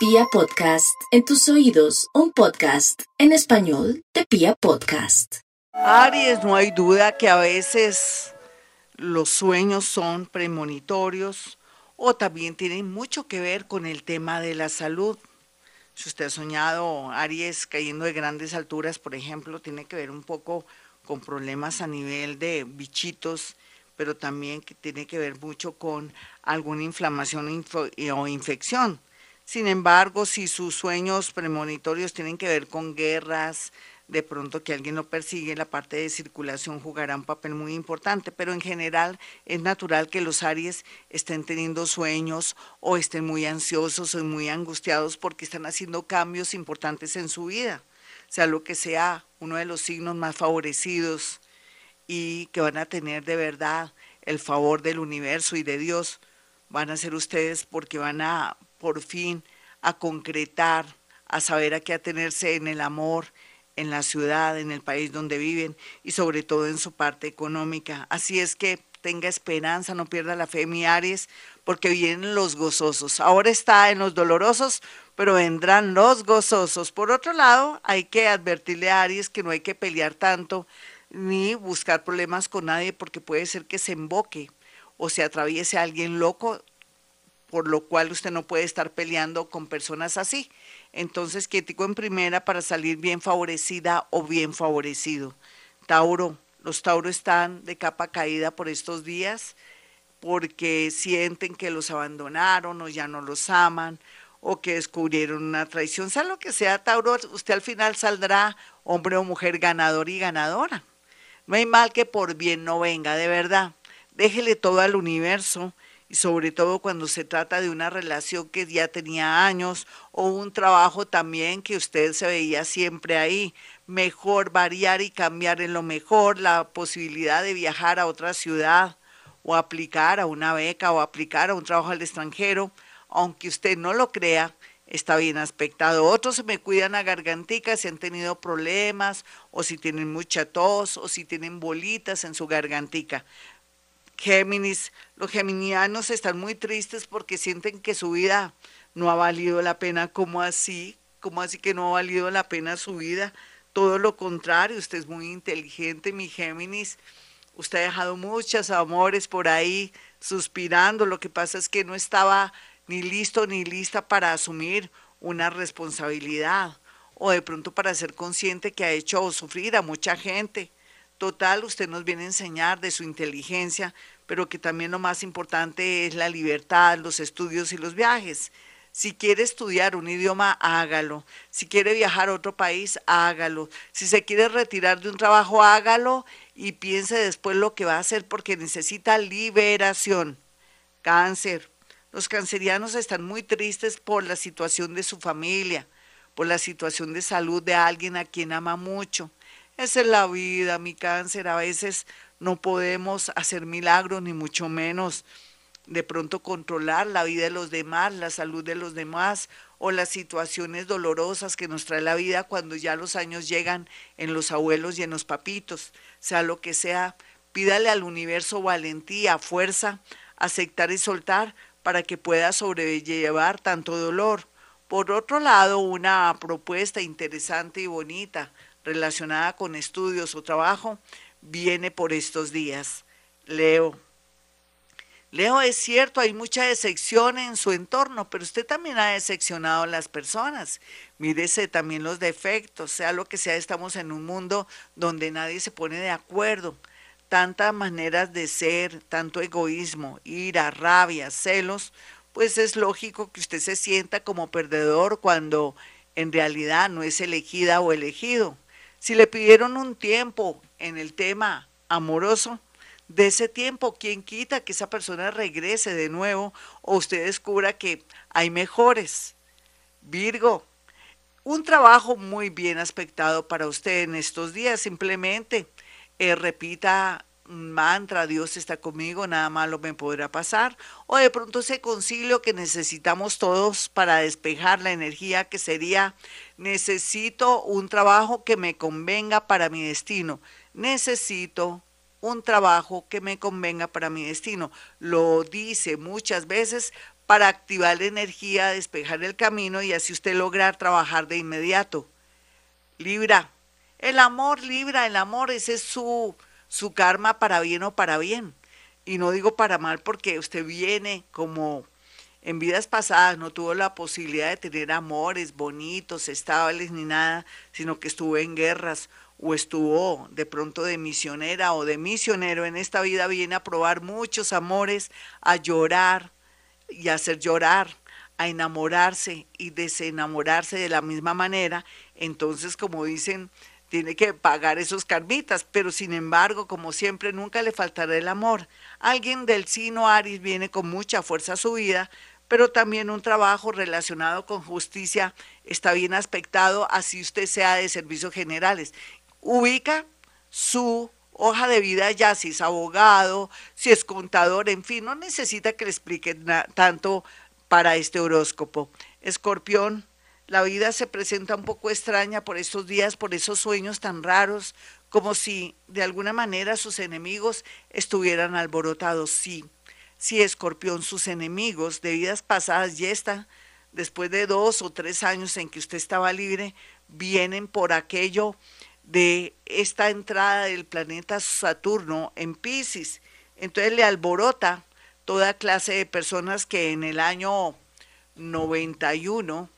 Pia Podcast, en tus oídos, un podcast en español de Pia Podcast. Aries, no hay duda que a veces los sueños son premonitorios o también tienen mucho que ver con el tema de la salud. Si usted ha soñado Aries cayendo de grandes alturas, por ejemplo, tiene que ver un poco con problemas a nivel de bichitos, pero también que tiene que ver mucho con alguna inflamación o infección. Sin embargo, si sus sueños premonitorios tienen que ver con guerras, de pronto que alguien lo persigue, la parte de circulación jugará un papel muy importante, pero en general es natural que los Aries estén teniendo sueños o estén muy ansiosos o muy angustiados porque están haciendo cambios importantes en su vida, sea lo que sea uno de los signos más favorecidos y que van a tener de verdad el favor del universo y de Dios, van a ser ustedes porque van a por fin a concretar, a saber a qué atenerse en el amor, en la ciudad, en el país donde viven y sobre todo en su parte económica. Así es que tenga esperanza, no pierda la fe, mi Aries, porque vienen los gozosos. Ahora está en los dolorosos, pero vendrán los gozosos. Por otro lado, hay que advertirle a Aries que no hay que pelear tanto ni buscar problemas con nadie porque puede ser que se emboque o se atraviese a alguien loco por lo cual usted no puede estar peleando con personas así. Entonces, quietico en primera para salir bien favorecida o bien favorecido. Tauro, los Tauros están de capa caída por estos días porque sienten que los abandonaron o ya no los aman o que descubrieron una traición, sea lo que sea, Tauro, usted al final saldrá hombre o mujer ganador y ganadora. No hay mal que por bien no venga, de verdad. Déjele todo al universo y sobre todo cuando se trata de una relación que ya tenía años o un trabajo también que usted se veía siempre ahí. Mejor variar y cambiar en lo mejor, la posibilidad de viajar a otra ciudad o aplicar a una beca o aplicar a un trabajo al extranjero, aunque usted no lo crea, está bien aspectado. Otros se me cuidan a gargantica si han tenido problemas o si tienen mucha tos o si tienen bolitas en su gargantica. Géminis, los geminianos están muy tristes porque sienten que su vida no ha valido la pena. ¿Cómo así? ¿Cómo así que no ha valido la pena su vida? Todo lo contrario, usted es muy inteligente, mi Géminis. Usted ha dejado muchos amores por ahí suspirando. Lo que pasa es que no estaba ni listo ni lista para asumir una responsabilidad o de pronto para ser consciente que ha hecho sufrir a mucha gente. Total, usted nos viene a enseñar de su inteligencia, pero que también lo más importante es la libertad, los estudios y los viajes. Si quiere estudiar un idioma, hágalo. Si quiere viajar a otro país, hágalo. Si se quiere retirar de un trabajo, hágalo y piense después lo que va a hacer porque necesita liberación. Cáncer. Los cancerianos están muy tristes por la situación de su familia, por la situación de salud de alguien a quien ama mucho. Esa es la vida, mi cáncer. A veces no podemos hacer milagros, ni mucho menos de pronto controlar la vida de los demás, la salud de los demás o las situaciones dolorosas que nos trae la vida cuando ya los años llegan en los abuelos y en los papitos. Sea lo que sea, pídale al universo valentía, fuerza, aceptar y soltar para que pueda sobrellevar tanto dolor. Por otro lado, una propuesta interesante y bonita relacionada con estudios o trabajo viene por estos días. Leo. Leo, es cierto, hay mucha decepción en su entorno, pero usted también ha decepcionado a las personas. Mírese también los defectos, sea lo que sea, estamos en un mundo donde nadie se pone de acuerdo. Tantas maneras de ser, tanto egoísmo, ira, rabia, celos, pues es lógico que usted se sienta como perdedor cuando en realidad no es elegida o elegido. Si le pidieron un tiempo en el tema amoroso, de ese tiempo, ¿quién quita que esa persona regrese de nuevo o usted descubra que hay mejores? Virgo, un trabajo muy bien aspectado para usted en estos días. Simplemente eh, repita mantra, Dios está conmigo, nada malo me podrá pasar, o de pronto ese concilio que necesitamos todos para despejar la energía, que sería, necesito un trabajo que me convenga para mi destino, necesito un trabajo que me convenga para mi destino. Lo dice muchas veces para activar la energía, despejar el camino y así usted lograr trabajar de inmediato. Libra, el amor, Libra, el amor, ese es su, su karma para bien o para bien. Y no digo para mal porque usted viene como en vidas pasadas no tuvo la posibilidad de tener amores bonitos, estables ni nada, sino que estuvo en guerras o estuvo de pronto de misionera o de misionero. En esta vida viene a probar muchos amores, a llorar y a hacer llorar, a enamorarse y desenamorarse de la misma manera. Entonces, como dicen, tiene que pagar esos carmitas, pero sin embargo, como siempre, nunca le faltará el amor. Alguien del sino Aries viene con mucha fuerza a su vida, pero también un trabajo relacionado con justicia está bien aspectado, así usted sea de servicios generales. Ubica su hoja de vida ya, si es abogado, si es contador, en fin, no necesita que le explique tanto para este horóscopo. Escorpión, la vida se presenta un poco extraña por estos días, por esos sueños tan raros, como si de alguna manera sus enemigos estuvieran alborotados. Sí, sí, escorpión, sus enemigos de vidas pasadas ya están, después de dos o tres años en que usted estaba libre, vienen por aquello de esta entrada del planeta Saturno en Pisces. Entonces le alborota toda clase de personas que en el año 91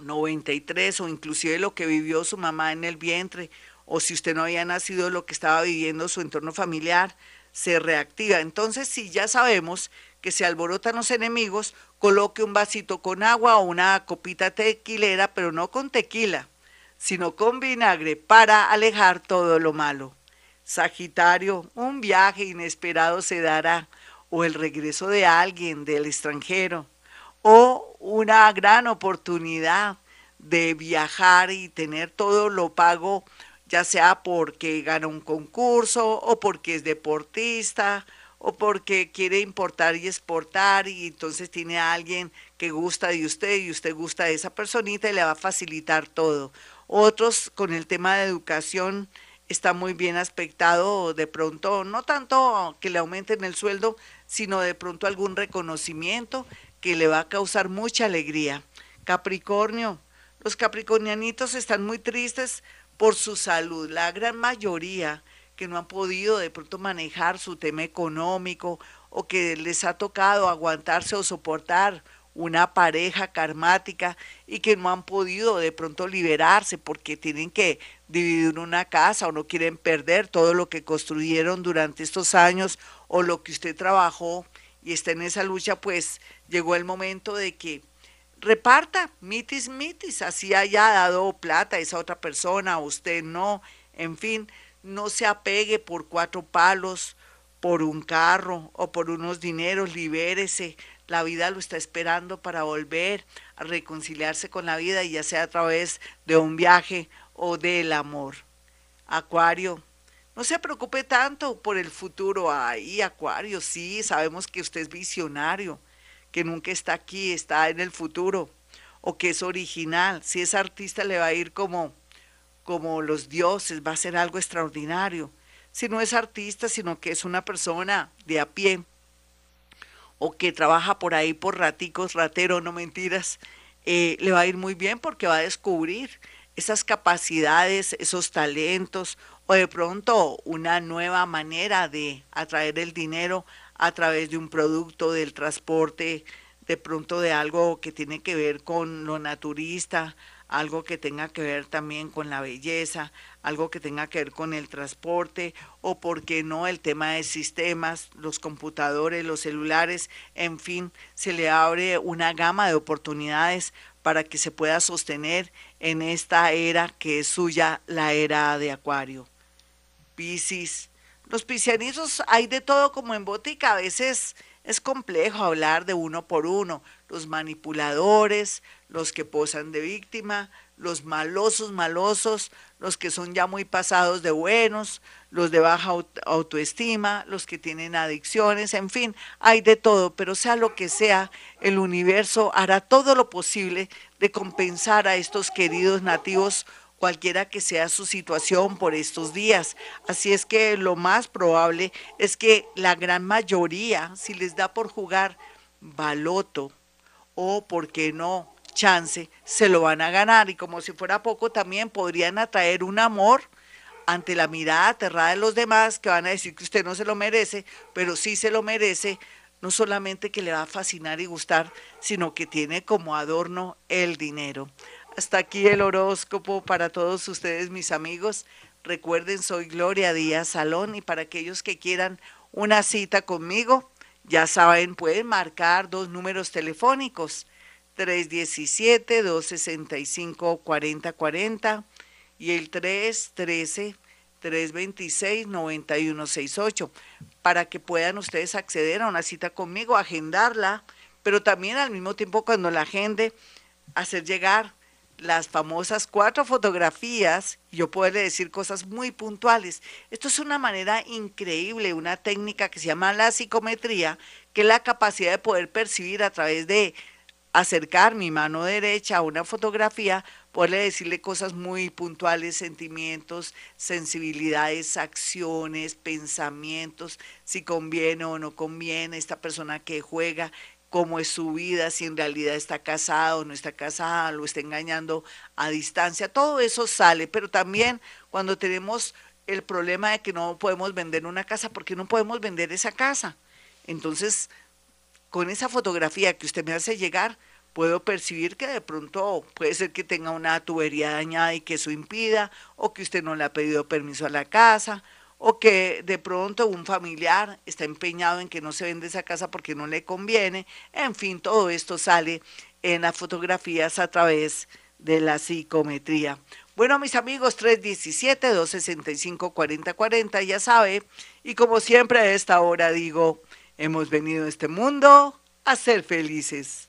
93 o inclusive lo que vivió su mamá en el vientre o si usted no había nacido lo que estaba viviendo su entorno familiar se reactiva. Entonces, si ya sabemos que se alborotan los enemigos, coloque un vasito con agua o una copita tequilera, pero no con tequila, sino con vinagre para alejar todo lo malo. Sagitario, un viaje inesperado se dará, o el regreso de alguien del extranjero, o una gran oportunidad de viajar y tener todo lo pago, ya sea porque gana un concurso o porque es deportista o porque quiere importar y exportar y entonces tiene a alguien que gusta de usted y usted gusta de esa personita y le va a facilitar todo. Otros con el tema de educación está muy bien aspectado, de pronto, no tanto que le aumenten el sueldo, sino de pronto algún reconocimiento que le va a causar mucha alegría. Capricornio, los capricornianitos están muy tristes por su salud. La gran mayoría que no han podido de pronto manejar su tema económico o que les ha tocado aguantarse o soportar una pareja karmática y que no han podido de pronto liberarse porque tienen que dividir una casa o no quieren perder todo lo que construyeron durante estos años o lo que usted trabajó y está en esa lucha, pues llegó el momento de que reparta mitis mitis, así haya dado plata a esa otra persona, usted no, en fin, no se apegue por cuatro palos, por un carro o por unos dineros, libérese, la vida lo está esperando para volver a reconciliarse con la vida, ya sea a través de un viaje o del amor. Acuario, no se preocupe tanto por el futuro. Ahí, Acuario, sí, sabemos que usted es visionario, que nunca está aquí, está en el futuro, o que es original. Si es artista le va a ir como, como los dioses, va a ser algo extraordinario. Si no es artista, sino que es una persona de a pie, o que trabaja por ahí por raticos, ratero, no mentiras, eh, le va a ir muy bien porque va a descubrir esas capacidades, esos talentos o de pronto una nueva manera de atraer el dinero a través de un producto, del transporte, de pronto de algo que tiene que ver con lo naturista, algo que tenga que ver también con la belleza, algo que tenga que ver con el transporte o, por qué no, el tema de sistemas, los computadores, los celulares, en fin, se le abre una gama de oportunidades para que se pueda sostener en esta era que es suya, la era de Acuario. Los piscianizos hay de todo como en botica, a veces es complejo hablar de uno por uno. Los manipuladores, los que posan de víctima, los malosos, malosos, los que son ya muy pasados de buenos, los de baja autoestima, los que tienen adicciones, en fin, hay de todo, pero sea lo que sea, el universo hará todo lo posible de compensar a estos queridos nativos cualquiera que sea su situación por estos días. Así es que lo más probable es que la gran mayoría, si les da por jugar, baloto o, ¿por qué no?, chance, se lo van a ganar. Y como si fuera poco, también podrían atraer un amor ante la mirada aterrada de los demás que van a decir que usted no se lo merece, pero sí se lo merece, no solamente que le va a fascinar y gustar, sino que tiene como adorno el dinero. Hasta aquí el horóscopo para todos ustedes, mis amigos. Recuerden, soy Gloria Díaz Salón y para aquellos que quieran una cita conmigo, ya saben, pueden marcar dos números telefónicos, 317-265-4040 y el 313-326-9168 para que puedan ustedes acceder a una cita conmigo, agendarla, pero también al mismo tiempo cuando la agende, hacer llegar las famosas cuatro fotografías, yo puedo decir cosas muy puntuales. Esto es una manera increíble, una técnica que se llama la psicometría, que es la capacidad de poder percibir a través de acercar mi mano derecha a una fotografía, poderle decirle cosas muy puntuales, sentimientos, sensibilidades, acciones, pensamientos, si conviene o no conviene, esta persona que juega, cómo es su vida, si en realidad está casado no está casada, lo está engañando a distancia, todo eso sale, pero también cuando tenemos el problema de que no podemos vender una casa, ¿por qué no podemos vender esa casa? Entonces, con esa fotografía que usted me hace llegar, puedo percibir que de pronto puede ser que tenga una tubería dañada y que eso impida, o que usted no le ha pedido permiso a la casa, o que de pronto un familiar está empeñado en que no se vende esa casa porque no le conviene. En fin, todo esto sale en las fotografías a través de la psicometría. Bueno, mis amigos, 317-265-4040, ya sabe, y como siempre a esta hora digo, hemos venido a este mundo a ser felices.